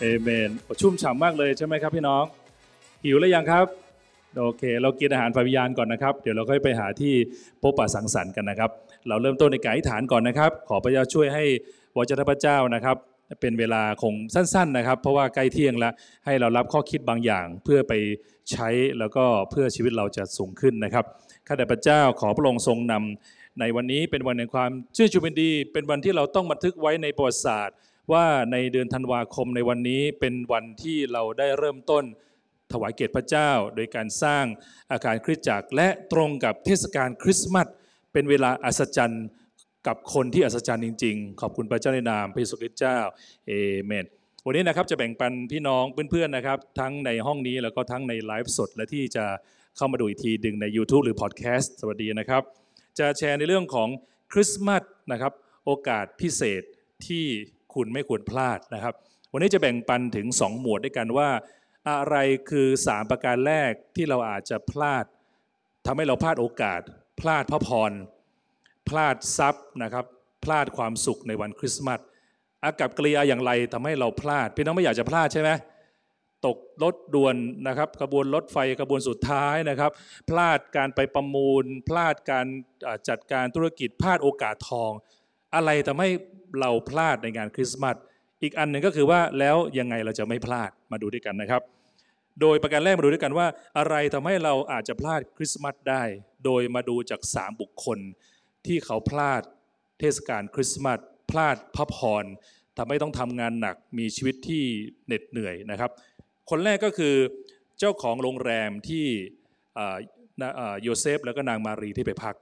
เอเมนชุ่มฉ่ำมากเลยใช่ไหมครับพี่น้อง หิวแล้วยังครับ โอเค เรากินอาหารฝ่ายวิญญาณก่อนนะครับ เดี๋ยวเราค่อยไปหาที่พบปะสังสรรค์กันนะครับ เราเริ่มต้นในการอธิษฐานก่อนนะครับ ขอพระเจ้าช่วยให้วจนะพระเจ้านะครับ เป็นเวลาคงสั้น ๆนะครับ เพราะว่าใกล้เที่ยงแล้ว ให้เรารับข้อคิดบางอย่าง เพื่อไปใช้แล้วก็เพื่อชีวิตเราจะสูงขึ้นนะครับ ข้าแต่พระเจ้าขอพระองค์ทรงนำในวันนี้เป็นวันแห่งความชื่นชูเป็นดี เป็นวันที่เราต้องบันทึกไว้ในประวัติศาสตร์ ว่าในเดือนธันวาคมในวันนี้เป็นวันที่เราได้เริ่มต้นถวายเกียรติพระเจ้า โดยการสร้างอาคารคริสตจักร และตรงกับเทศกาลคริสต์มาสเป็นเวลาอัศจรรย์กับคนที่อัศจรรย์จริง ๆ ขอบคุณพระเจ้าในนามพระเยซูคริสต์เจ้าเอเมนวันนี้นะครับจะแบ่งปันพี่น้องเพื่อนๆนะครับ ทั้งในห้องนี้แล้วก็ทั้งในไลฟ์สดและที่จะเข้ามาดูอีกทีดึงใน YouTube หรือพอดแคสต์สวัสดีนะครับ จะแชร์ในเรื่องของคริสต์มาสนะครับ โอกาสพิเศษที่ คุณไม่ควรพลาดนะครับ วันนี้จะแบ่งปันถึง 2 หมวดด้วยกันว่า อะไรคือ 3 ประการแรกที่เราอาจจะพลาดทำให้เราพลาดโอกาส พลาดพระพรพลาดทรัพย์นะครับพลาดความสุขในวันคริสต์มาสอากับกริยาอย่างไรทำให้เราพลาด พี่น้องไม่อยากจะพลาดใช่ไหมตกรถด่วนนะครับขบวนรถไฟขบวนสุดท้ายนะครับ พลาดการไปประมูล พลาดการจัดการธุรกิจพลาดโอกาสทอง อะไรทำให้เราพลาดในงานคริสต์มาสอีกอันหนึ่งก็คือว่าแล้วยังไงเราจะไม่พลาดมาดูด้วยกันนะครับ โดยประการแรกมาดูด้วยกันว่า อะไรทำให้เราอาจจะพลาดคริสต์มาสได้ โดยมาดูจาก 3 บุคคล ที่เขาพลาดเทศกาลคริสต์มาสพลาดพระพรทำให้ต้องทำงานหนักมีชีวิตที่เหน็ดเหนื่อยนะครับ คนแรกก็คือเจ้าของโรงแรมที่โยเซฟแล้วก็นางมารีที่ไปพัก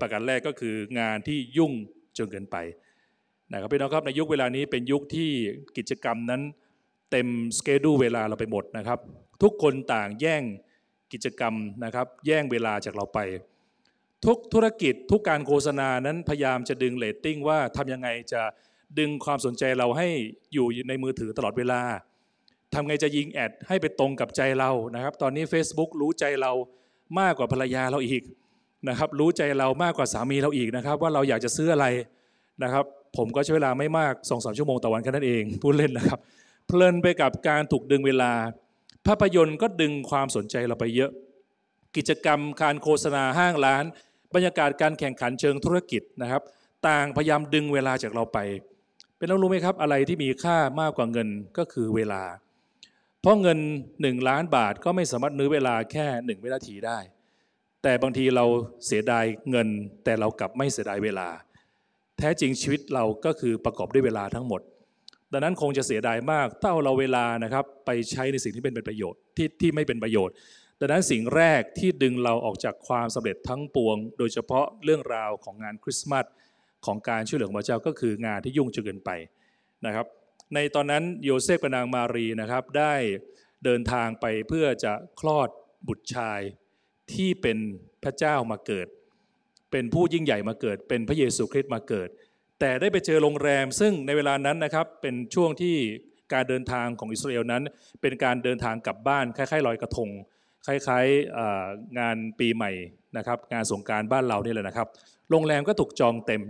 ประการแรกก็คืองานที่ยุ่ง จนเกินไปนะครับพี่น้องครับในยุคเวลานี้เป็นยุคที่กิจกรรมนั้นเต็ม schedule เวลาเราไปหมดนะครับ ทุกคนต่างแย่งกิจกรรมนะครับแย่งเวลาจากเราไป ทุกธุรกิจทุกการโฆษณานั้นพยายามจะดึงเรตติ้งว่าทำยังไงจะดึงความสนใจเราให้อยู่ในมือถือตลอดเวลาทำไงจะยิงแอดให้ไปตรงกับใจเรานะครับ ตอนนี้ Facebook รู้ใจเรามากกว่าภรรยาเราอีก นะครับรู้ใจเรามากกว่าสามีเราอีกนะครับ ว่าเราอยากจะซื้ออะไรนะครับ ผมก็ใช้เวลาไม่มาก2อสชั่วโมงต่อวันแค่นั้นเองพูดเล่นนะครับ เพลินไปกับการถูกดึงเวลา ภาพยนตร์ก็ดึงความสนใจเราไปเยอะ กิจกรรมการโฆษณาห้างร้าน บรรยากาศการแข่งขันเชิงธุรกิจนะครับ ต่างพยายามดึงเวลาจากเราไป เป็นต้องรู้ไหมครับอะไรที่มีค่ามากกว่าเงินก็คือเวลา เพราะเงิน 1 ล้านบาทก็ไม่สามารถนื้อเวลาแค่1วินาทีได้ แต่บางทีเราเสียดายเงิน แต่เรากลับไม่เสียดายเวลา แท้จริงชีวิตเราก็คือประกอบด้วยเวลาทั้งหมด ดังนั้นคงจะเสียดายมากถ้าเอาเราเวลานะครับไปใช้ในสิ่งที่เป็นประโยชน์ที่ที่ไม่เป็นประโยชน์ ดังนั้นสิ่งแรกที่ดึงเราออกจากความสำเร็จทั้งปวง โดยเฉพาะเรื่องราวของงานคริสต์มาสของการช่วยเหลือของพระเจ้าก็คืองานที่ยุ่งจนเกินไปนะครับ ในตอนนั้นโยเซฟกับนางมารีนะครับได้เดินทางไปเพื่อจะคลอดบุตรชาย ที่เป็นพระเจ้ามาเกิด เป็นผู้ยิ่งใหญ่มาเกิด เป็นพระเยซูคริสต์มาเกิด แต่ได้ไปเจอโรงแรม ซึ่งในเวลานั้นนะครับเป็นช่วงที่การเดินทางของอิสราเอลนั้น เป็นการเดินทางกลับบ้านคล้ายๆลอยกระทงคล้ายๆงานปีใหม่นะครับงานสงการบ้านเรานี่แหละนะครับ โรงแรมก็ถูกจองเต็ม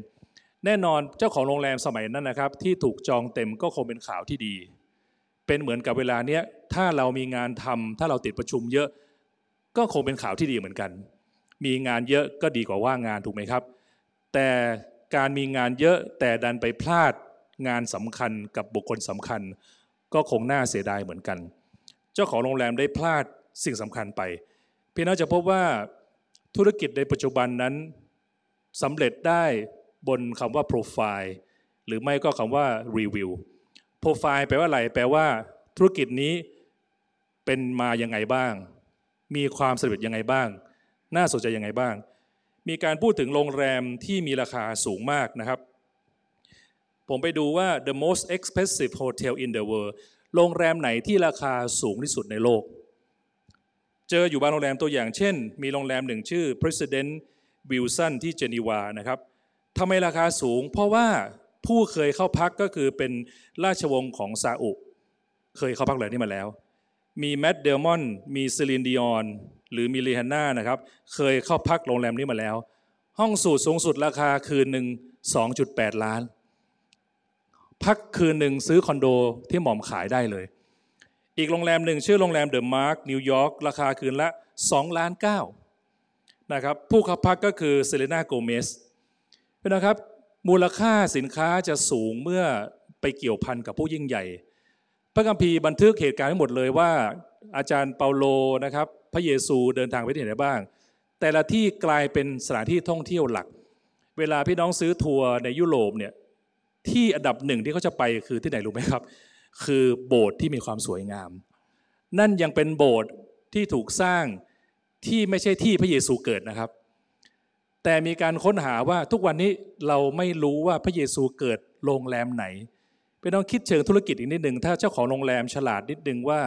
แน่นอนเจ้าของโรงแรมสมัยนั้นนะครับ ที่ถูกจองเต็มก็คงเป็นข่าวที่ดี เป็นเหมือนกับเวลาเนี้ยถ้าเรามีงานทำถ้าเราติดประชุมเยอะ ก็คงเป็นข่าวที่ดีเหมือนกัน มีงานเยอะก็ดีกว่าว่างงานถูกไหมครับ แต่การมีงานเยอะแต่ดันไปพลาดงานสำคัญกับบุคคลสำคัญ ก็คงน่าเสียดายเหมือนกัน เจ้าของโรงแรมได้พลาดสิ่งสำคัญไป พี่น้องจะพบว่าธุรกิจในปัจจุบันนั้นสำเร็จได้บนคำว่า profile หรือไม่ก็คำว่า review profile แปลว่าอะไร แปลว่าธุรกิจนี้เป็นมายังไงบ้าง มีความสำเร็จยังไงบ้าง น่าสนใจยังไงบ้าง มีการพูดถึงโรงแรมที่มีราคาสูงมากนะครับ ผมไปดูว่า the most expensive hotel in the world โรงแรมไหนที่ราคาสูงที่สุดในโลก เจออยู่บางโรงแรมตัวอย่างเช่น มีโรงแรมหนึ่งชื่อ President Wilson ที่เจนีวานะครับทำไมราคาสูง เพราะว่าผู้เคยเข้าพักก็คือเป็นราชวงศ์ของซาอุ เคยเข้าพักเลยนี่มาแล้ว มี Matt Damon มี Celine Dion หรือมีรีฮันน่านะครับ เคยเข้าพักโรงแรมนี้มาแล้ว ห้องสูตรสูงสุดราคาคืนหนึ่ง2.8 ล้าน พักคืนหนึ่งซื้อคอนโดที่หม่อมขายได้เลย อีกโรงแรมหนึ่งชื่อโรงแรม The Mark New York ราคาคืนละ2ล้าน9นะครับผู้เข้าพักก็คือ Selena Gomez นะครับมูลค่าสินค้าจะสูงเมื่อไปเกี่ยวพันกับผู้ยิ่งใหญ่ พระคัมภีร์บันทึกเหตุการณ์ทั้งหมดเลยว่า อาจารย์เปาโลนะครับพระเยซูเดินทางไปที่ไหนบ้าง แต่ละที่กลายเป็นสถานที่ท่องเที่ยวหลัก เวลาพี่น้องซื้อทัวร์ในยุโรปเนี่ยที่อันดับหนึ่งที่เขาจะไปคือที่ไหนรู้ไหมครับ คือโบสถ์ที่มีความสวยงาม นั่นยังเป็นโบสถ์ที่ถูกสร้างที่ไม่ใช่ที่พระเยซูเกิดนะครับ แต่มีการค้นหาว่าทุกวันนี้เราไม่รู้ว่าพระเยซูเกิดโรงแรมไหน พี่น้องคิดเชิงธุรกิจอีกนิดหนึ่งถ้าเจ้าของโรงแรมฉลาดนิดนึงว่า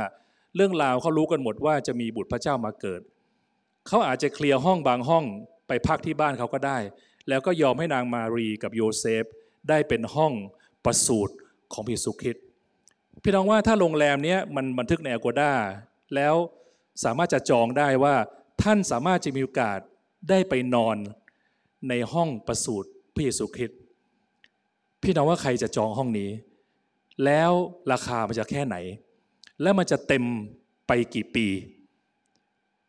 เรื่องราวเขารู้กันหมดว่าจะมีบุตรพระเจ้ามาเกิดเขาอาจจะเคลียร์ห้องบางห้องไปพักที่บ้านเขาก็ได้ แล้วก็ยอมให้นางมารีกับโยเซฟได้เป็นห้องประสูติของพระเยซูคริสต์พี่น้องว่าถ้าโรงแรมนี้มันบันทึกในอโกดาแล้วสามารถจะจองได้ว่าท่านสามารถจะมีโอกาสได้ไปนอนในห้องประสูติพระเยซูคริสต์พี่น้องว่าใครจะจองห้องนี้ แล้วราคามันจะแค่ไหน และมันจะเต็มไปกี่ปี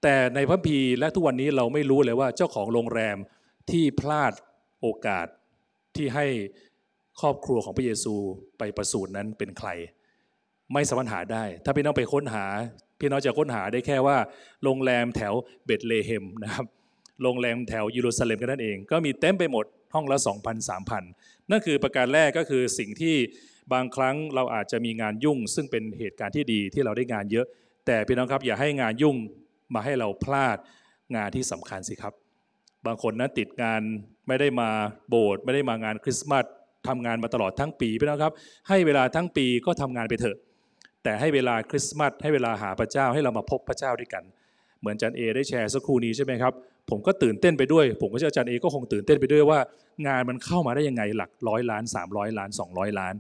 แต่ในพระพีและทุกวันนี้เราไม่รู้เลยว่าเจ้าของโรงแรมที่พลาดโอกาสที่ให้ครอบครัวของพระเยซูไปประสูตินั้นเป็นใคร ไม่สามารถหาได้ ถ้าพี่น้องไปค้นหา พี่น้องจะค้นหาได้แค่ว่า โรงแรมแถวเบตเลเฮมนะครับโรงแรมแถวเยรูซาเล็มกันนั่นเอง ก็มีเต็มไปหมดห้องละ 2,000 3,000 นั่นคือประการแรกก็คือสิ่งที่ บางครั้งเราอาจจะมีงานยุ่ง ซึ่งเป็นเหตุการณ์ที่ดีที่เราได้งานเยอะ แต่พี่น้องครับอย่าให้งานยุ่งมาให้เราพลาดงานที่สำคัญสิครับ บางคนนะติดงานไม่ได้มาโบสถ์ไม่ได้มางานคริสต์มาสทำงานมาตลอดทั้งปีพี่น้องครับ ให้เวลาทั้งปีก็ทำงานไปเถอะ แต่ให้เวลาคริสต์มาสให้เวลาหาพระเจ้าให้เรามาพบพระเจ้าด้วยกัน เหมือนจันเอได้แชร์สักครู่นี้ใช่ไหมครับผมก็ตื่นเต้นไปด้วย ผมก็เชื่ออาจารย์เอก็คงตื่นเต้นไปด้วยว่า งานมันเข้ามาได้ยังไงหลักร้อยล้าน 300 ล้าน 200 ล้าน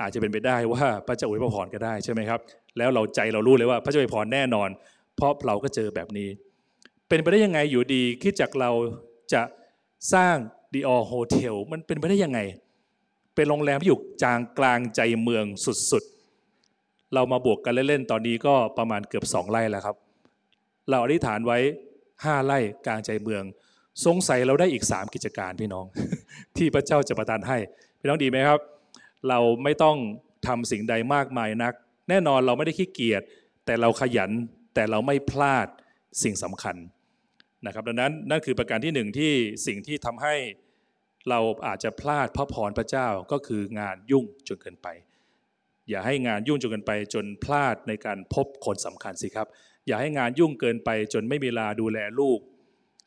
อาจจะเป็นไปได้ว่าพระเจ้าอวยพรก็ได้ใช่ไหมครับ แล้วเราใจเรารู้เลยว่าพระเจ้าอวยพรแน่นอน เพราะเราก็เจอแบบนี้ เป็นไปได้ยังไงอยู่ดีคิดจากเราจะสร้างดีออโฮเทลมันเป็นไปได้ยังไง เป็นโรงแรมที่อยู่จางกลางใจเมืองสุดๆ เรามาบวกกันเล่นๆ ตอนนี้ก็ประมาณเกือบสองไร่แล้วครับ เราอธิษฐานไว้ห้าไร่กลางใจเมือง สงสัยเราได้อีกสามกิจการพี่น้อง ที่พระเจ้าจะประทานให้ พี่น้องดีไหมครับ เราไม่ต้องทำสิ่งใดมากมายนัก แน่นอนเราไม่ได้ขี้เกียจแต่เราขยันแต่เราไม่พลาดสิ่งสำคัญนะครับดังนั้นนั่นคือประการที่หนึ่งที่สิ่งที่ทำให้เราอาจจะพลาดพระพรพระเจ้าก็คืองานยุ่งจนเกินไป อย่าให้งานยุ่งจนเกินไป จนพลาดในการพบคนสำคัญสิครับ อย่าให้งานยุ่งเกินไป จนไม่มีเวลาดูแลลูก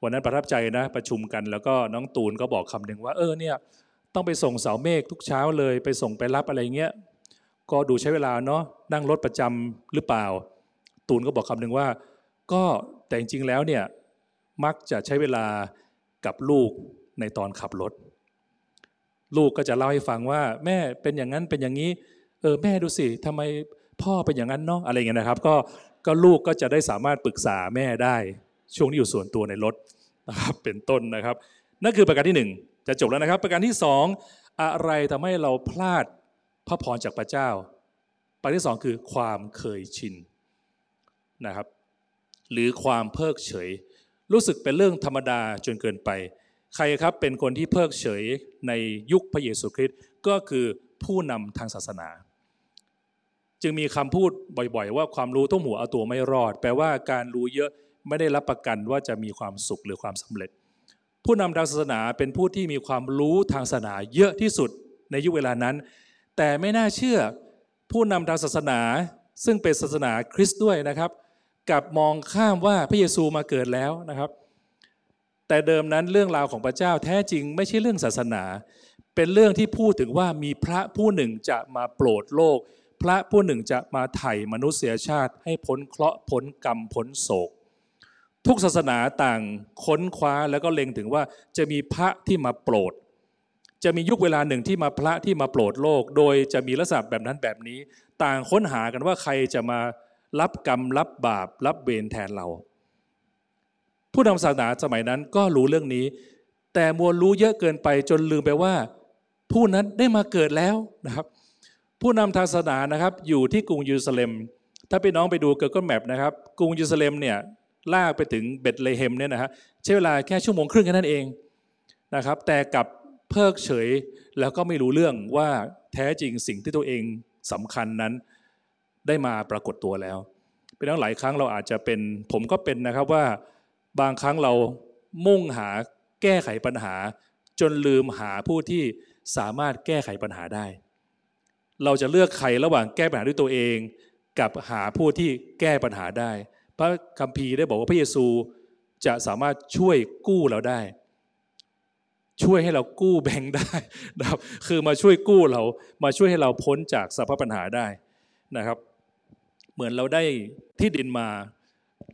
วันนั้นประทับใจนะประชุมกัน แล้วก็น้องตูนก็บอกคำหนึ่งว่าเออเนี่ย ต้องไปส่งเสาเมฆทุกเช้าเลย ไปส่งไปรับอะไรเงี้ยก็ดูใช้เวลาเนาะนั่งรถประจำหรือเปล่า ตูนก็บอกคำหนึ่งว่า ก็แต่จริงๆแล้วเนี่ยมักจะใช้เวลากับลูกในตอนขับรถ ลูกก็จะเล่าให้ฟังว่า แม่เป็นอย่างนั้นเป็นอย่างนี้ เออแม่ดูสิทำไมพ่อเป็นอย่างนั้นเนาะอะไรเงี้ยนะครับ ก็ก็ลูกก็จะได้สามารถปรึกษาแม่ได้ ช่วงที่อยู่ส่วนตัวในรถนะครับเป็นต้นนะครับ นั่นคือประการที่หนึ่ง จะจบแล้วนะครับ ประการที่สองอะไรทำให้เราพลาดพระพรจากพระเจ้า ประการที่สองคือความเคยชินนะครับ หรือความเพิกเฉย รู้สึกเป็นเรื่องธรรมดาจนเกินไป ใครครับเป็นคนที่เพิกเฉยในยุคพระเยซูคริสต์ก็คือผู้นำทางศาสนา จึงมีคำพูดบ่อยๆ ว่าความรู้ต้องหัวเอาตัวไม่รอด แปลว่าการรู้เยอะไม่ได้รับประกันว่าจะมีความสุขหรือความสำเร็จ ผู้นำทางศาสนาเป็นผู้ที่มีความรู้ทางศาสนาเยอะที่สุดในยุคเวลานั้น แต่ไม่น่าเชื่อผู้นำทางศาสนาซึ่งเป็นศาสนาคริสต์ด้วยนะครับกับมองข้ามว่าพระเยซูมาเกิดแล้วนะครับ แต่เดิมนั้นเรื่องราวของพระเจ้าแท้จริงไม่ใช่เรื่องศาสนา เป็นเรื่องที่พูดถึงว่ามีพระผู้หนึ่งจะมาโปรดโลก พระผู้หนึ่งจะมาไถ่มนุษยชาติให้พ้นเคราะห์พ้นกรรมพ้นโศก ทุกศาสนาต่างค้นคว้าแล้วก็เล็งถึงว่าจะมีพระที่มาโปรด จะมียุคเวลาหนึ่งที่มาพระที่มาโปรดโลก โดยจะมีลักษณะแบบนั้นแบบนี้ ต่างค้นหากันว่าใครจะมารับกรรมรับบาป รับเวรแทนเรา ผู้นำศาสนาสมัยนั้นก็รู้เรื่องนี้ แต่มัวรู้เยอะเกินไปจนลืมไปว่า ผู้นั้นได้มาเกิดแล้วนะครับ ผู้นำทางศาสนานะครับอยู่ที่กรุงเยรูซาเล็ม ถ้าพี่น้องไปดูเกิดก็แมปนะครับ กรุงเยรูซาเล็มเนี่ย ลากไปถึงเบตเลเฮมเนี่ยนะฮะใช้เวลาแค่ชั่วโมงครึ่งแค่นั้นเองนะครับแต่กับเพิกเฉยแล้วก็ไม่รู้เรื่องว่าแท้จริงสิ่งที่ตัวเองสำคัญนั้นได้มาปรากฏตัวแล้วเป็นทั้งหลายครั้งเราอาจจะเป็นผมก็เป็นนะครับว่าบางครั้งเรามุ่งหาแก้ไขปัญหา จนลืมหาผู้ที่สามารถแก้ไขปัญหาได้ เราจะเลือกใครระหว่างแก้ปัญหาด้วยตัวเอง กับหาผู้ที่แก้ปัญหาได้ พระคัมภีร์ได้บอกว่าพระเยซูจะสามารถช่วยกู้เราได้ ช่วยให้เรากู้แบงค์ได้นะครับคือมาช่วยกู้เรามาช่วยให้เราพ้นจากสภาพปัญหาได้นะครับ เหมือนเราได้ที่ดินมา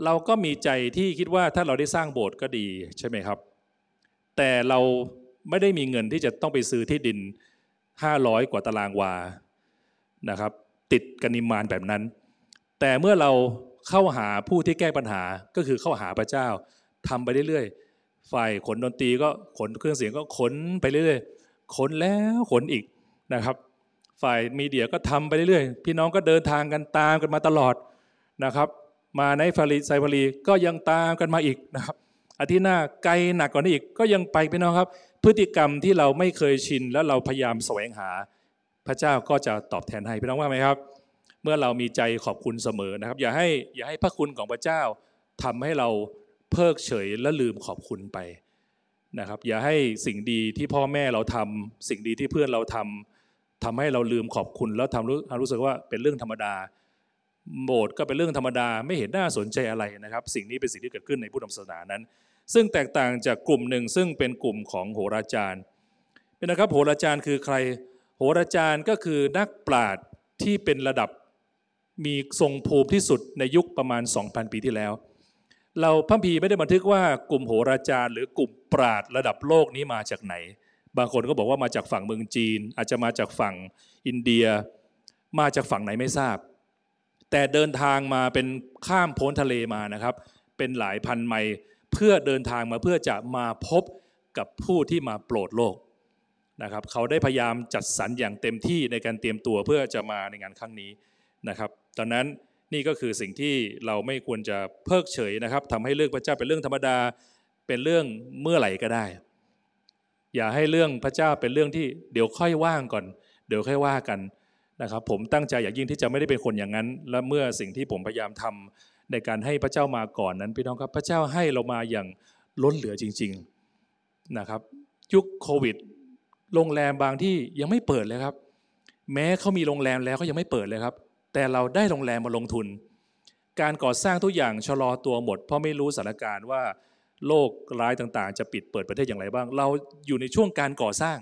เราก็มีใจที่คิดว่าถ้าเราได้สร้างโบสถ์ก็ดีใช่ไหมครับ แต่เราไม่ได้มีเงินที่จะต้องไปซื้อที่ดิน 500 กว่าตารางวานะครับ ติดกันนิมานแบบนั้น แต่เมื่อเรา เข้าหาผู้ที่แก้ปัญหาก็คือเข้าหาพระเจ้าทำไปเรื่อยๆฝ่ายขนดนตรีก็ขนเครื่องเสียงก็ขนไปเรื่อยๆขนแล้วขนอีกนะครับ ฝ่ายมีเดียก็ทำไปเรื่อยๆ พี่น้องก็เดินทางกันตามกันมาตลอดนะครับ มาในฟาริไซฟารีก็ยังตามกันมาอีกนะครับอาทิตย์หน้าไกลหนักกว่านี้อีกก็ยังไปพี่น้องครับ พฤติกรรมที่เราไม่เคยชิน แล้วเราพยายามแสวงหาพระเจ้าก็จะตอบแทนให้พี่น้องว่าไหมครับ เมื่อเรามีใจขอบคุณเสมอนะครับ อย่าให้อย่าให้พระคุณของพระเจ้าทำให้เราเพิกเฉยและลืมขอบคุณไปนะครับ อย่าให้สิ่งดีที่พ่อแม่เราทำสิ่งดีที่เพื่อนเราทำทำให้เราลืมขอบคุณ แล้วทำรู้รู้สึกว่าเป็นเรื่องธรรมดาโบสถ์ก็เป็นเรื่องธรรมดาไม่เห็นน่าสนใจอะไรนะครับ สิ่งนี้เป็นสิ่งที่เกิดขึ้นในพุทธศาสนานั้น ซึ่งแตกต่างจากกลุ่มหนึ่งซึ่งเป็นกลุ่มของโหราจารย์เป็นนะครับโหราจารย์คือใคร โหราจารย์ก็คือนักปราชญ์ที่เป็นระดับ มีทรงภูมิที่สุดในยุคประมาณ 2,000 ปีที่แล้ว เราพัมพีไม่ได้บันทึกว่ากลุ่มโหราจารย์ หรือกลุ่มปราดระดับโลกนี้มาจากไหน บางคนก็บอกว่ามาจากฝั่งเมืองจีน อาจจะมาจากฝั่งอินเดีย มาจากฝั่งไหนไม่ทราบ แต่เดินทางมาเป็นข้ามพ้นทะเลมานะครับ เป็นหลายพันไมล์เพื่อเดินทางมาเพื่อจะมาพบกับผู้ที่มาโปรดโลกนะครับเขาได้พยายามจัดสรรอย่างเต็มที่ในการเตรียมตัวเพื่อจะมาในงานครั้งนี้นะครับ ตอนนั้นนี่ก็คือสิ่งที่เราไม่ควรจะเพิกเฉยนะครับทำให้เรื่องพระเจ้าเป็นเรื่องธรรมดา เป็นเรื่องเมื่อไหร่ก็ได้ อย่าให้เรื่องพระเจ้าเป็นเรื่องที่เดี๋ยวค่อยว่างก่อน เดี๋ยวค่อยว่ากันนะครับผมตั้งใจอย่างยิ่งที่จะไม่ได้เป็นคนอย่างนั้น และเมื่อสิ่งที่ผมพยายามทำในการให้พระเจ้ามาก่อนนั้นพี่น้องครับพระเจ้าให้เรามาอย่างล้นเหลือจริง ๆนะครับยุคโควิด โรงแรมบางที่ยังไม่เปิดเลยครับ แม้เขามีโรงแรมแล้วเขายังไม่เปิดเลยครับ แต่เราได้โรงแรมมาลงทุน การก่อสร้างทุกอย่างชะลอตัวหมด เพราะไม่รู้สถานการณ์ว่าโลกร้ายต่างๆ จะปิดเปิดประเทศอย่างไรบ้าง เราอยู่ในช่วงการก่อสร้าง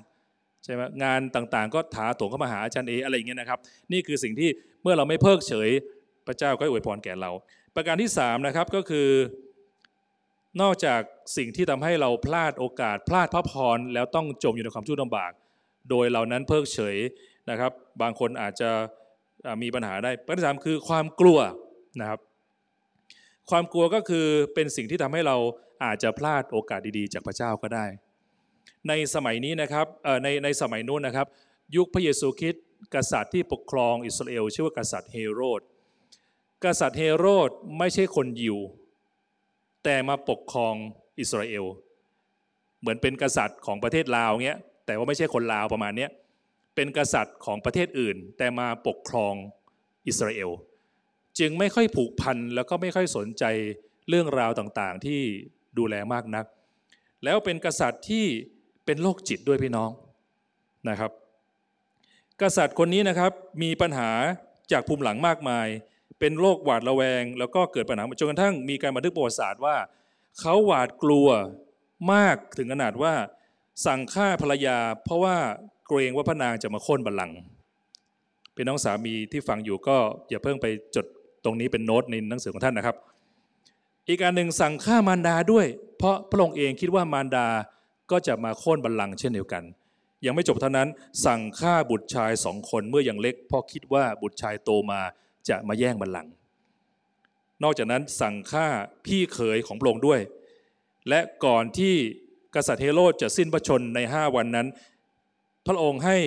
ใช่ไหมงานต่างๆ ก็ถาโถงเข้ามาหาอาจารย์เออะไรอย่างเงี้ยนะครับ นี่คือสิ่งที่เมื่อเราไม่เพิกเฉยพระเจ้าก็อวยพรแก่เรา ประการที่3นะครับก็คือนอกจากสิ่งที่ทำให้เราพลาดโอกาส พลาดพระพรแล้วต้องจมอยู่ในความทุกข์ลำบาก โดยเรานั้นเพิกเฉยนะครับ บางคนอาจจะ มีปัญหาได้ประการที่สามคือความกลัวนะครับความกลัวก็คือเป็นสิ่งที่ทำให้เราอาจจะพลาดโอกาสดีๆ จากพระเจ้าก็ได้ ในสมัยนี้นะครับในในสมัยนู้นนะครับ ยุคพระเยซูคริสต์กษัตริย์ที่ปกครองอิสราเอลชื่อว่ากษัตริย์เฮโรด กษัตริย์เฮโรดไม่ใช่คนยิว แต่มาปกครองอิสราเอล เหมือนเป็นกษัตริย์ของประเทศลาวเงี้ยแต่ว่าไม่ใช่คนลาวประมาณเนี้ย เป็นกษัตริย์ของประเทศอื่น แต่มาปกครองอิสราเอลจึงไม่ค่อยผูกพันแล้วก็ไม่ค่อยสนใจเรื่องราวต่างๆ ที่ดูแลมากนัก แล้วเป็นกษัตริย์ที่เป็นโรคจิตด้วยพี่น้องนะครับ กษัตริย์คนนี้นะครับมีปัญหาจากภูมิหลังมากมาย เป็นโรคหวาดระแวง แล้วก็เกิดปัญหาจนกระทั่งมีการบันทึกประวัติศาสตร์ว่า เขาหวาดกลัวมากถึงขนาดว่าสั่งฆ่าภรรยา เพราะว่า เกรงว่าพระนางจะมาโค่นบัลลังก์เป็นน้องสามีที่ฟังอยู่ก็อย่าเพิ่งไปจดตรงนี้เป็นโน้ตในหนังสือของท่านนะครับ อีกการหนึ่งสั่งฆ่ามารดาด้วย เพราะพระองค์เองคิดว่ามารดาก็จะมาโค่นบัลลังก์เช่นเดียวกัน ยังไม่จบเท่านั้น สั่งฆ่าบุตรชายสองคนเมื่อยังเล็ก เพราะคิดว่าบุตรชายโตมาจะมาแย่งบัลลังก์นอกจากนั้นสั่งฆ่าพี่เขยของพระองค์ด้วย และก่อนที่กษัตริย์เฮโรดจะสิ้นพระชนในห้าวันนั้น พระองค์ให้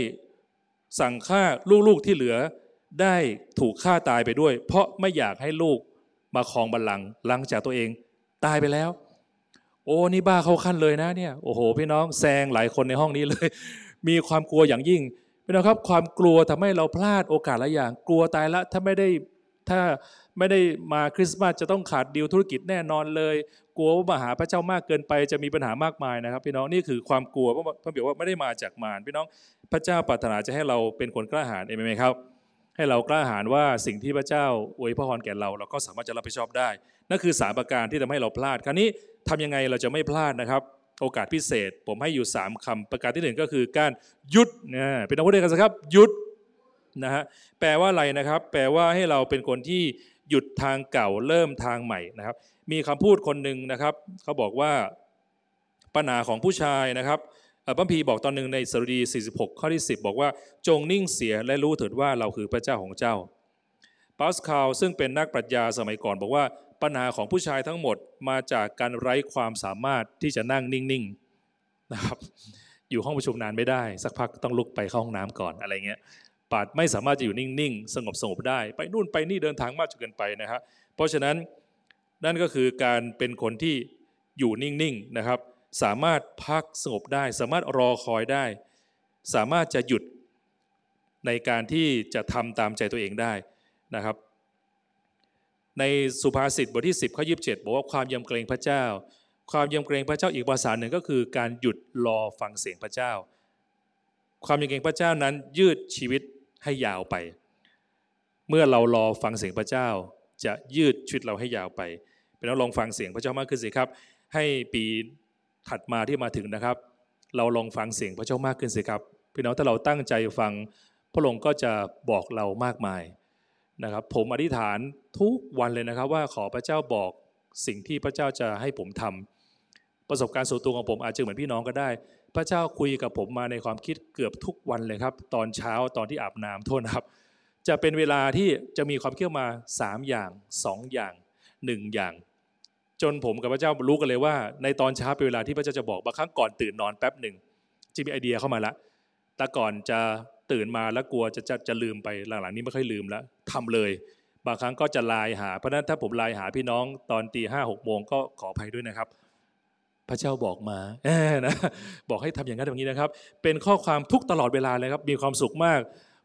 สั่งฆ่าลูกๆที่เหลือได้ถูกฆ่าตายไปด้วย เพราะไม่อยากให้ลูกมาครองบัลลังก์หลังจากตัวเองตายไปแล้ว โอ้นี่บ้าเข้าขั้นเลยนะเนี่ยโอ้โหพี่น้องแซงหลายคนในห้องนี้เลย มีความกลัวอย่างยิ่งพี่น้องครับ ความกลัวทำให้เราพลาดโอกาสหลายอย่าง กลัวตายละถ้าไม่ได้ ถ้าไม่ได้มาคริสต์มาสจะต้องขาดดีลธุรกิจแน่นอนเลย กลัวว่ามาหาพระเจ้ามากเกินไปจะมีปัญหามากมายนะครับ พี่น้องนี่คือความกลัวเพราะพระเบียว่าไม่ได้มาจากมารพี่น้องพระเจ้าปรารถนาจะให้เราเป็นคนกล้าหาญเองไหมครับ ให้เรากล้าหาญว่าสิ่งที่พระเจ้าอวยพรแก่เรา เราก็สามารถจะรับผิดชอบได้ นั่นคือสามประการที่ทำให้เราพลาด คราวนี้ทำยังไงเราจะไม่พลาดนะครับโอกาสพิเศษ ผมให้อยู่ 3คำประการที่หนึ่งก็คือการหยุดนะเป็นนักพูดด้วยกันสิครับหยุด นะฮะแปลว่าอะไรนะครับ แปลว่าให้เราเป็นคนที่หยุดทางเก่าเริ่มทางใหม่นะครับ มีคำพูดคนหนึ่งนะครับเขาบอกว่าปัญหาของผู้ชายนะครับพระพีบอกตอนหนึ่งในสรุดี 46 ข้อที่ 10 บอกว่าจงนิ่งเสียและรู้เถิดว่าเราคือพระเจ้าของเจ้าปาสคาลซึ่งเป็นนักปรัชญาสมัยก่อน บอกว่าปัญหาของผู้ชายทั้งหมดมาจากการไร้ความสามารถที่จะนั่งนิ่งๆนะครับอยู่ห้องประชุมนานไม่ได้ สักพักต้องลุกไปเข้าห้องน้ำก่อนอะไรเงี้ย ปาดไม่สามารถจะอยู่นิ่งๆ สงบสงบได้ ไปนู่นไปนี่เดินทางมากจนเกินไปนะครับเพราะฉะนั้นนั่นก็คือการเป็นคนที่อยู่นิ่งๆนะครับ สามารถพักสงบได้ สามารถรอคอยได้ สามารถจะหยุดในการที่จะทำตามใจตัวเองได้นะครับ ในสุภาษิตบทที่ 10ข้อยีบอกว่าความยำเกรงพระเจ้า ความยำเกรงพระเจ้าอีกภาษาหนึ่งก็คือการหยุดรอฟังเสียงพระเจ้า ความยำเกรงพระเจ้านั้นยืดชีวิต ให้ยาวไป เมื่อเรารอฟังเสียงพระเจ้า จะยืดชีวิตเราให้ยาวไปเป็นต้องลองฟังเสียงพระเจ้ามากขึ้นสิครับ ให้ปีถัดมาที่มาถึงนะครับ เราลองฟังเสียงพระเจ้ามากขึ้นสิครับพี่น้องถ้าเราตั้งใจฟังพระองค์ก็จะบอกเรามากมายนะครับ ผมอธิษฐานทุกวันเลยนะครับ ว่าขอพระเจ้าบอกสิ่งที่พระเจ้าจะให้ผมทำประสบการณ์ส่วนตัวของผมอาจจะเหมือนพี่น้องก็ได้ พระเจ้าคุยกับผมมาในความคิดเกือบทุกวันเลยครับ ตอนเช้าตอนที่อาบน้ำโทษนะครับ จะเป็นเวลาที่จะมีความเคิดมา 3 อย่าง 2 อย่าง 1 อย่าง จนผมกับพระเจ้ารู้กันเลยว่า ในตอนเช้าเป็นเวลาที่พระเจ้าจะบอกบางครั้งก่อนตื่นนอนแป๊บหนึ่งจะมีไอเดียเข้ามาละแต่ก่อนจะตื่นมาแล้วกลัวจะจะจะลืมไปหลังๆนี้ไม่ค่อยลืมแล้วทำเลย บางครั้งก็จะไลน์หาเพราะนั้นถ้าผมไลน์หาพี่น้องตอนตีห้าหกโมงก็ขออภัยด้วยนะครับ ระเจ้าบอกมาแนะบอกให้ทำอย่างนั้นอย่างนี้นะครับ เป็นข้อความทุกตลอดเวลาเลยครับมีความสุขมาก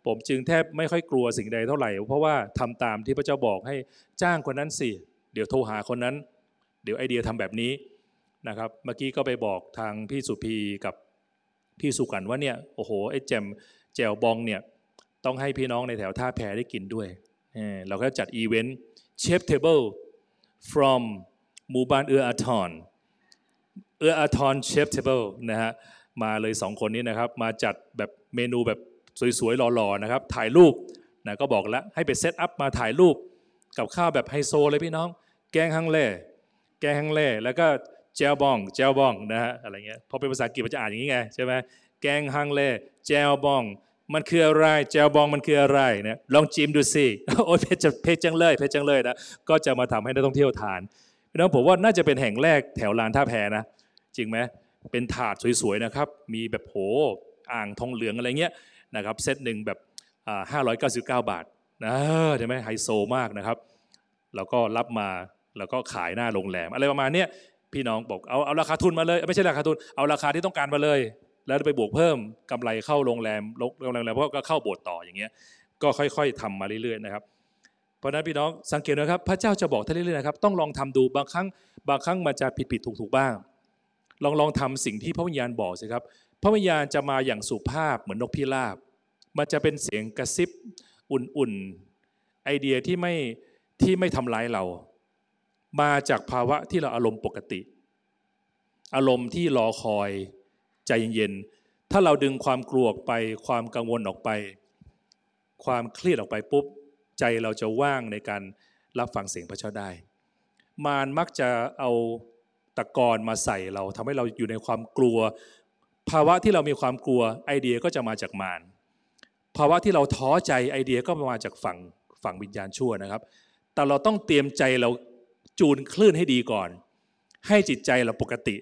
ผมจึงแทบไม่ค่อยกลัวสิ่งใดเท่าไหร่ เพราะว่าทำตามที่พระเจ้าบอกให้จ้างคนนั้นสิ เดี๋ยวโทรหาคนนั้น เดี๋ยวไอเดียทำแบบนี้นะครับ เมื่อกี้ก็ไปบอกทางพี่สุพีกับพี่สุกันว่าเนี่ยโอ้โหไอ้แจ่วแจ่วบองเนี่ยต้องให้พี่น้องในแถวท่าแพได้กินด้วยเราก็จัดอีเวนต์ chef table from หมู่บ้านเอื้ออาทร เอื้ออาทร chef table นะฮะมาเลยสองคนนี้นะครับ มาจัดแบบเมนูแบบสวยๆหล่อๆนะครับ ถ่ายรูปนะก็บอกแล้วให้ไป set up มาถ่ายรูปกับข้าวแบบไฮโซเลยพี่น้อง แกงฮังเล่แกงฮังเล่แล้วก็เจลบองเจลบองนะฮะอะไรเงี้ยพอเป็นภาษาอังกฤษมันจะอ่านอย่างนี้ไงใช่ไหมแกงฮังเล่เจลบอง มันคืออะไรเจลบองมันคืออะไรเนี่ยลองจิ้มดูสิโอ้ยเพชรเพชรจังเลยเพชรจังเลยนะก็จะมาทำให้นักท่องเที่ยวทานพี่น้องผมว่าน่าจะเป็นแห่งแรกแถวลานท่าแพนะ จริงไหมเป็นถาดสวยๆนะครับมีแบบโหอ่างทองเหลืองอะไรเงี้ยนะครับเซตหนึ่งแบบห้าร้อยเก้าสิบเก้าบาทนะใช่ไหมไฮโซมากนะครับเราก็รับมาแล้วก็ขายหน้าโรงแรม อะไรประมาณนี้พี่น้องบอกเอาเอาราคาทุนมาเลย ไม่ใช่ราคาทุนเอาราคาที่ต้องการมาเลย แล้วไปบวกเพิ่มกำไรเข้าโรงแรมโรงแรมแล้วก็เข้าโบสถ์ต่ออย่างเงี้ยก็ค่อยๆทำมาเรื่อยๆนะครับเพราะนั้นพี่น้องสังเกตนะครับ พระเจ้าจะบอกท่านเรื่อยๆนะครับต้องลองทำดูบางครั้งบางครั้งมันจะผิดๆถูกๆบ้าง ลองลองทำสิ่งที่พระวิญญาณบอกสิครับ พระวิญญาณจะมาอย่างสุภาพเหมือนนกพิราบ มันจะเป็นเสียงกระซิบอุ่นๆ ไอเดียที่ไม่ที่ไม่ทำร้ายเรา มาจากภาวะที่เราอารมณ์ปกติ อารมณ์ที่รอคอยใจเย็นๆ ถ้าเราดึงความกลัวออกไป ความกังวลออกไป ความเครียดออกไปปุ๊บ ใจเราจะว่างในการรับฟังเสียงพระเจ้าได้ มารมักจะเอา ตะกอนมาใส่เราทำให้เราอยู่ในความกลัว ภาวะที่เรามีความกลัวไอเดียก็จะมาจากมารภาวะที่เราท้อใจไอเดียก็มาจากฝั่งฝั่งวิญญาณชั่วนะครับ แต่เราต้องเตรียมใจเราจูนคลื่นให้ดีก่อน ให้จิตใจเราปกติ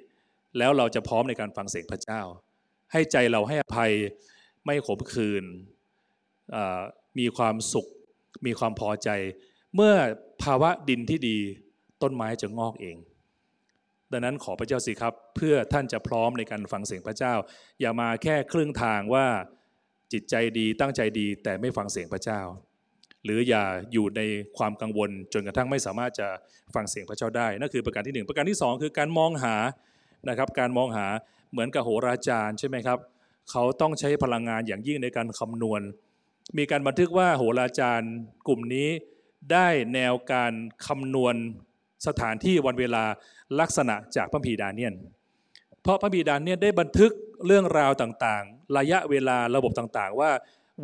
แล้วเราจะพร้อมในการฟังเสียงพระเจ้า ให้ใจเราให้อภัยไม่ขมขื่นมีความสุข มีความพอใจ เมื่อภาวะดินที่ดีต้นไม้จะงอกเอง ดังนั้นขอพระเจ้าสิครับ เพื่อท่านจะพร้อมในการฟังเสียงพระเจ้า อย่ามาแค่ครึ่งทางว่าจิตใจดีตั้งใจดีแต่ไม่ฟังเสียงพระเจ้า หรืออย่าอยู่ในความกังวลจนกระทั่งไม่สามารถจะฟังเสียงพระเจ้าได้นั่นคือประการที่ 1 ประการที่ 2 คือการมองหานะครับ การมองหาเหมือนกับโหราจารย์ใช่ไหมครับเขาต้องใช้พลังงานอย่างยิ่งในการคำนวณ มีการบันทึกว่าโหราจารย์กลุ่มนี้ได้แนวการคำนวณ สถานที่วันเวลาลักษณะจากพระพีดาเนียน เพราะพระพีดาเนียนได้บันทึกเรื่องราวต่างๆ ระยะเวลาระบบต่างๆ ว่า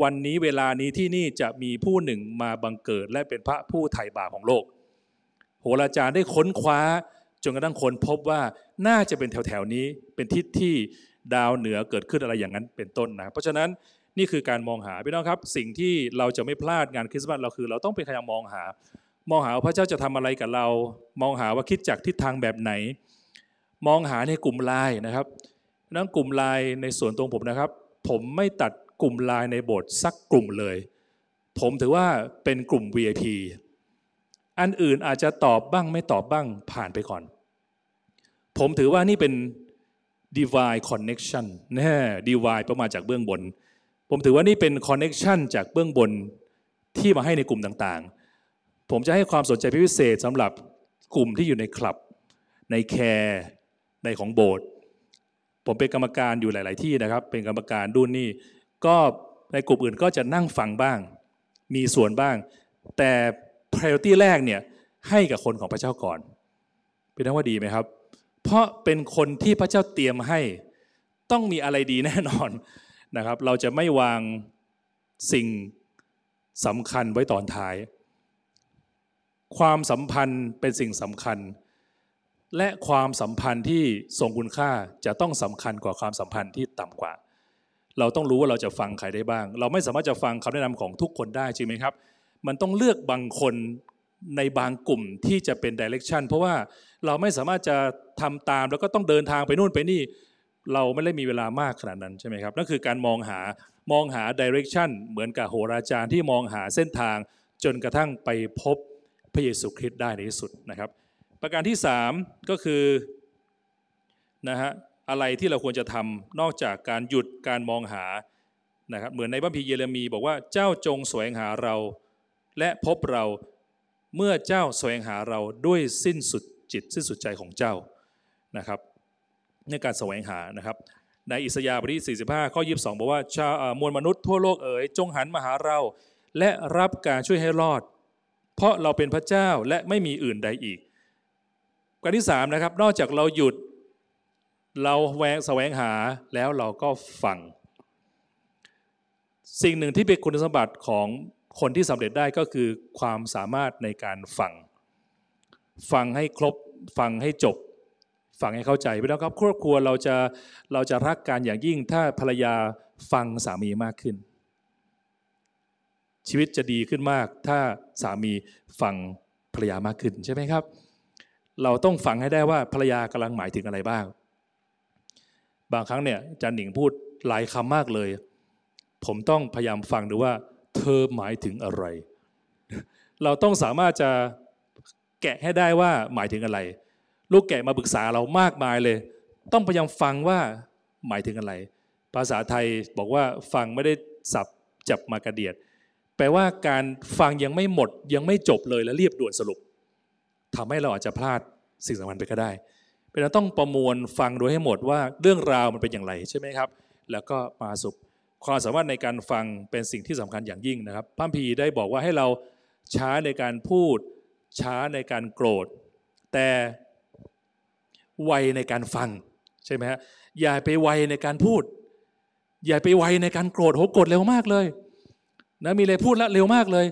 วันนี้เวลานี้ที่นี่จะมีผู้หนึ่งมาบังเกิด และเป็นพระผู้ไถ่บาปของโลก โหราจารย์ได้ค้นคว้าจนกระทั่งคนพบว่าน่าจะเป็นแถวๆนี้เป็นทิศที่ดาวเหนือเกิดขึ้นอะไรอย่างนั้นเป็นต้นนะเพราะฉะนั้นนี่คือการมองหาพี่น้องครับ สิ่งที่เราจะไม่พลาดงานคริสต์มาสเราคือ เราต้องเป็นพยายามมองหา มองหาพระเจ้าจะทำอะไรกับเรา มองหาว่าคิดจากทิศทางแบบไหน มองหาในกลุ่มไลน์นะครับนั่งกลุ่มไลน์ในส่วนตรงผมนะครับ ผมไม่ตัดกลุ่มไลน์ในโบสถ์สักกลุ่มเลย ผมถือว่าเป็นกลุ่ม VIP อันอื่นอาจจะตอบบ้างไม่ตอบบ้างผ่านไปก่อน ผมถือว่านี่เป็น divine connection น่ divine ประมาจากเบื้องบน ผมถือว่านี่เป็น connection จากเบื้องบนที่มาให้ในกลุ่มต่างๆ ผมจะให้ความสนใจพิเศษสำหรับกลุ่มที่อยู่ในคลับ ในแคร์ในของโบสถ์ผมเป็นกรรมการอยู่หลาย ๆ ที่นะครับ เป็นกรรมการดูนี่ก็ในกลุ่มอื่นก็จะนั่งฟังบ้าง มีส่วนบ้าง แต่ priority แรกเนี่ยให้กับคนของพระเจ้าก่อนเป็นทั้งว่าดีไหมครับ เพราะเป็นคนที่พระเจ้าเตรียมให้ต้องมีอะไรดีแน่นอนนะครับ เราจะไม่วางสิ่งสำคัญไว้ตอนท้าย ความสัมพันธ์เป็นสิ่งสำคัญ และความสัมพันธ์ที่ทรงคุณค่าจะต้องสำคัญกว่าความสัมพันธ์ที่ต่ำกว่า เราต้องรู้ว่าเราจะฟังใครได้บ้าง เราไม่สามารถจะฟังคำแนะนำของทุกคนได้ใช่ไหมครับ มันต้องเลือกบางคนในบางกลุ่มที่จะเป็นดิเรกชันเพราะว่าเราไม่สามารถจะทำตามแล้วก็ต้องเดินทางไปนู่นไปนี่ เราไม่ได้มีเวลามากขนาดนั้นใช่ไหมครับนั่นคือการมองหามองหาดิเรกชันเหมือนกับโหราจารย์ที่มองหาเส้นทางจนกระทั่งไปพบ พระเยซูคริสต์ได้ในที่สุดนะครับ ประการที่ 3 ก็คือนะฮะอะไรที่เราควรจะทำนอกจากการหยุดการมองหานะครับเหมือนในบัมพีเยเรมีบอกว่าเจ้าจงแสวงหาเรา และพบเราเมื่อเจ้าแสวงหาเราด้วยสิ้นสุดจิตสิ้นสุดใจของเจ้านะครับในการแสวงหานะครับ ในอิสยาห์บทที่ 45 ข้อ 22 บอกว่าชามวลมนุษย์ทั่วโลกเอ๋ยจงหันมาหาเรา และรับการช่วยให้รอด เพราะเราเป็นพระเจ้าและไม่มีอื่นใดอีกการที่3นะครับ นอกจากเราหยุด เราแวงแสวงหาแล้วเราก็ฟัง สิ่งหนึ่งที่เป็นคุณสมบัติของคนที่สำเร็จได้ก็คือความสามารถในการฟัง ฟังให้ครบ ฟังให้จบ ฟังให้เข้าใจไปแล้วครับครอบครัวเราจะเราจะรักกันอย่างยิ่งถ้าภรรยาฟังสามีมากขึ้น ชีวิตจะดีขึ้นมาก ถ้าสามีฟังภรรยามากขึ้นใช่ไหมครับ เราต้องฟังให้ได้ว่าภรรยากำลังหมายถึงอะไรบ้าง บางครั้งเนี่ยจันหนิงพูดหลายคำมากเลย ผมต้องพยายามฟังดูว่า เธอหมายถึงอะไร เราต้องสามารถจะแกะให้ได้ว่าหมายถึงอะไร ลูกแกะมาปรึกษาเรามากมายเลย ต้องพยายามฟังว่าหมายถึงอะไร ภาษาไทยบอกว่าฟังไม่ได้สับจับมากระเดียด แปลว่าการฟังยังไม่หมดยังไม่จบเลยแล้วรียบด่วนสรุปทำให้เราอาจจะพลาดสิ่งสำคัญไปก็ได้เป็นต้องประมวลฟังโดยให้หมดว่าเรื่องราวมันเป็นอย่างไรใช่ไหมครับ แล้วก็มาสุปความสามารถในการฟังเป็นสิ่งที่สำคัญอย่างยิ่งนะครับพระพีได้บอกว่าให้เราช้าในการพูด ช้าในการโกรธ แต่ไวในการฟังใช่ไหมฮะอย่าไปไวในการพูด อย่าไปไวในการโกรธโหโกรธเร็วมากเลย นะมีอะไรพูดแล้วเร็วมากเลย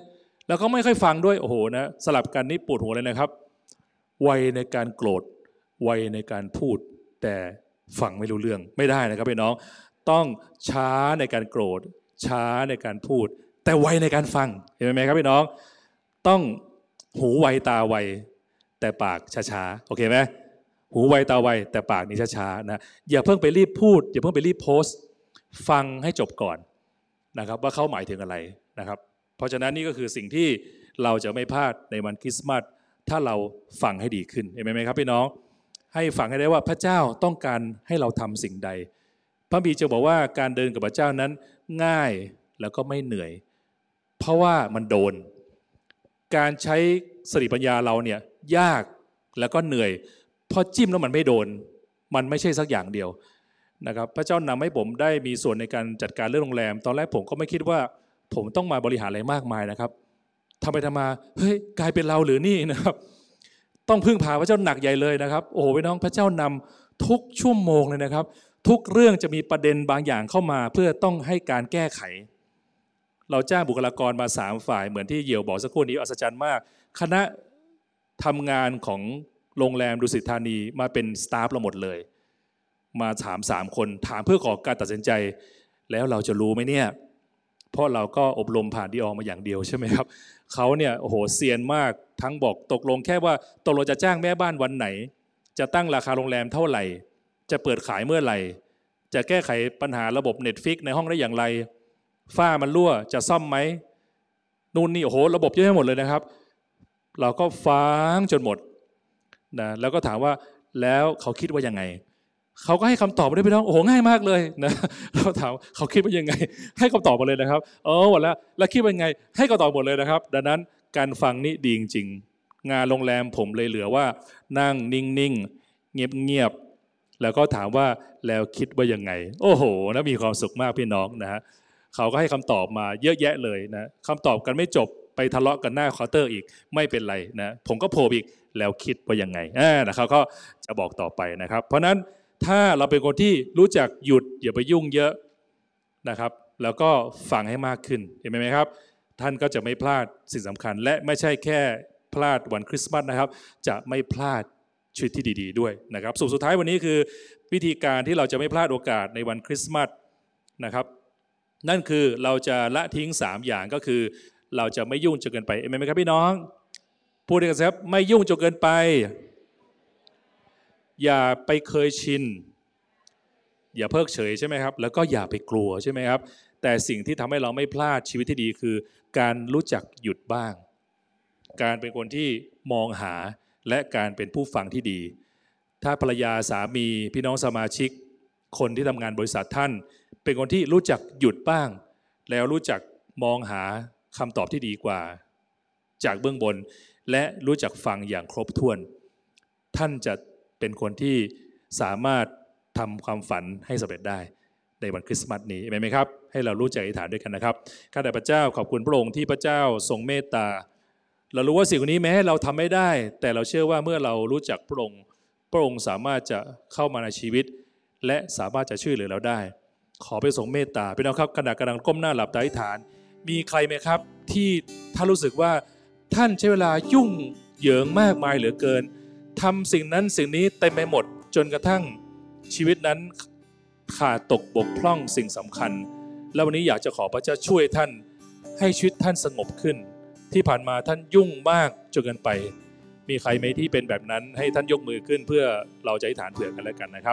แล้วก็ไม่ค่อยฟังด้วยโอ้โหนะสลับกันนี่ปวดหัวเลยนะครับไวในการโกรธไวในการพูด แต่ฟังไม่รู้เรื่องไม่ได้นะครับพี่น้อง ต้องช้าในการโกรธ ช้าในการพูด แต่ไวในการฟังเห็นไหมครับพี่น้อง ต้องหูไวตาไวแต่ปากช้าๆโอเคไหมหูไวตาไวแต่ปากนี่ช้าๆนะอย่าเพิ่งไปรีบพูด อย่าเพิ่งไปรีบโพสต์ ฟังให้จบก่อน นะครับว่าเขาหมายถึงอะไรนะครับ เพราะฉะนั้นนี่ก็คือสิ่งที่เราจะไม่พลาดในวันคริสต์มาสถ้าเราฟังให้ดีขึ้นเห็นไหมครับพี่น้องให้ฟังให้ได้ว่าพระเจ้าต้องการให้เราทำสิ่งใด พระบีจะบอกว่าการเดินกับพระเจ้านั้นง่ายแล้วก็ไม่เหนื่อย เพราะว่ามันโดน การใช้สติปัญญาเราเนี่ยยากแล้วก็เหนื่อยพราะจิ้มแล้วมันไม่โดน มันไม่ใช่สักอย่างเดียว นะครับพระเจ้านำให้ผมได้มีส่วนในการจัดการเรื่องโรงแรม ตอนแรกผมก็ไม่คิดว่า ผมต้องมาบริหารอะไรมากมายนะครับทำไปทำมาเฮ้ยกลายเป็นเราหรือนี่นะครับ ต้องพึ่งพาพระเจ้าหนักใหญ่เลยนะครับ โอ้โหพี่น้องพระเจ้านำทุกชั่วโมงเลยนะครับ ทุกเรื่องจะมีประเด็นบางอย่างเข้ามาเพื่อต้องให้การแก้ไข เราจ้างบุคลากรมาสามฝ่ายเหมือนที่เหี่ยวบอกสักครู่นี้อัศจรรย์มาก คณะทำงานของโรงแรมดุสิตธานีมาเป็นสตาฟเราหมดเลย มาถามสามคน ถามเพื่อขอการตัดสินใจ แล้วเราจะรู้ไหมเนี่ย เพราะเราก็อบรมผ่านดีออมาอย่างเดียวใช่ไหมครับเขาเนี่ยโอ้โหเซียนมากทั้งบอกตกลงแค่ว่าตกลงจะจ้างแม่บ้านวันไหน จะตั้งราคาโรงแรมเท่าไหร่ จะเปิดขายเมื่อไหร่ จะแก้ไขปัญหาระบบเน็ตฟิกในห้องได้อย่างไร ฝ้ามันรั่วจะซ่อมไหมนู่นนี่โอ้โหระบบเยอะไปหมดเลยนะครับ เราก็ฟังจนหมดนะแล้วก็ถามว่าแล้วเขาคิดว่ายังไง เขาก็ให้คำตอบมาได้พี่น้องโอ้โหง่ายมากเลยนะเราถามเขาคิดว่ายังไง ให้คำตอบมาเลยนะครับเออหมดแล้วแล้วคิดว่ายังไง ให้คำตอบหมดเลยนะครับ ดังนั้นการฟังนี่ดีจริงๆงานโรงแรมผมเลยเหลือว่า นั่งนิ่งๆเงียบๆแล้วก็ถามว่าแล้วคิดว่ายังไง โอ้โหนะมีความสุขมากพี่น้องนะฮะเขาก็ให้คำตอบมาเยอะแยะเลยนะคำตอบกันไม่จบไปทะเลาะกันหน้าเคาน์เตอร์อีกไม่เป็นไรนะผมก็โผล่อีกแล้วคิดว่ายังไงอ่านะเขาก็จะบอกต่อไปนะครับ เพราะฉะนั้น ถ้าเราเป็นคนที่รู้จักหยุดอย่าไปยุ่งเยอะนะครับ แล้วก็ฟังให้มากขึ้นเห็นไหมครับ ท่านก็จะไม่พลาดสิ่งสำคัญ และไม่ใช่แค่พลาดวันคริสต์มาสนะครับ จะไม่พลาดชีวิตที่ดี ๆ ด้วยนะครับสุดสุดท้ายวันนี้คือวิธีการที่เราจะไม่พลาดโอกาสในวันคริสต์มาสนะครับ นั่นคือเราจะละทิ้ง 3 อย่างก็คือ เราจะไม่ยุ่งจนเกินไปเห็นไหมครับพี่น้องพูดด้วยกันครับไม่ยุ่งจนเกินไป อย่าไปเคยชิน อย่าเพิกเฉยใช่ไหมครับ แล้วก็อย่าไปกลัวใช่ไหมครับ แต่สิ่งที่ทำให้เราไม่พลาดชีวิตที่ดีคือ การรู้จักหยุดบ้าง การเป็นคนที่มองหาและการเป็นผู้ฟังที่ดี ถ้าภรรยาสามีพี่น้องสมาชิก คนที่ทำงานบริษัทท่าน เป็นคนที่รู้จักหยุดบ้าง แล้วรู้จักมองหาคำตอบที่ดีกว่า จากเบื้องบน และรู้จักฟังอย่างครบถ้วน ท่านจะ เป็นคนที่สามารถทำความฝันให้สำเร็จได้ในวันคริสต์มาสนี้เห็นไหมครับ ให้เรารู้ใจอธิษฐานด้วยกันนะครับข้าแต่พระเจ้าขอบคุณพระองค์ที่พระเจ้าทรงเมตตา เรารู้ว่าสิ่งนี้แม้เราทำไม่ได้ แต่เราเชื่อว่าเมื่อเรารู้จักพระองค์พระองค์สามารถจะเข้ามาในชีวิต และสามารถจะช่วยเหลือเราได้ ขอไปทรงเมตตาพี่น้องครับขณะกำลังก้มหน้าหลับตาอธิษฐาน มีใครไหมครับ ที่ถ้ารู้สึกว่าท่านใช้เวลายุ่งเหยิงมากมายเหลือเกิน ทำสิ่งนั้นสิ่งนี้เต็มไปหมดจนกระทั่งชีวิตนั้นขาดตกบกพร่องสิ่งสำคัญ แล้ววันนี้อยากจะขอพระเจ้าช่วยท่านให้ชีวิตท่านสงบขึ้น ที่ผ่านมาท่านยุ่งมากจนเกินไป มีใครไหมที่เป็นแบบนั้นให้ท่านยกมือขึ้นเพื่อเราจะอธิษฐานเผื่อกันแล้วกันนะครับ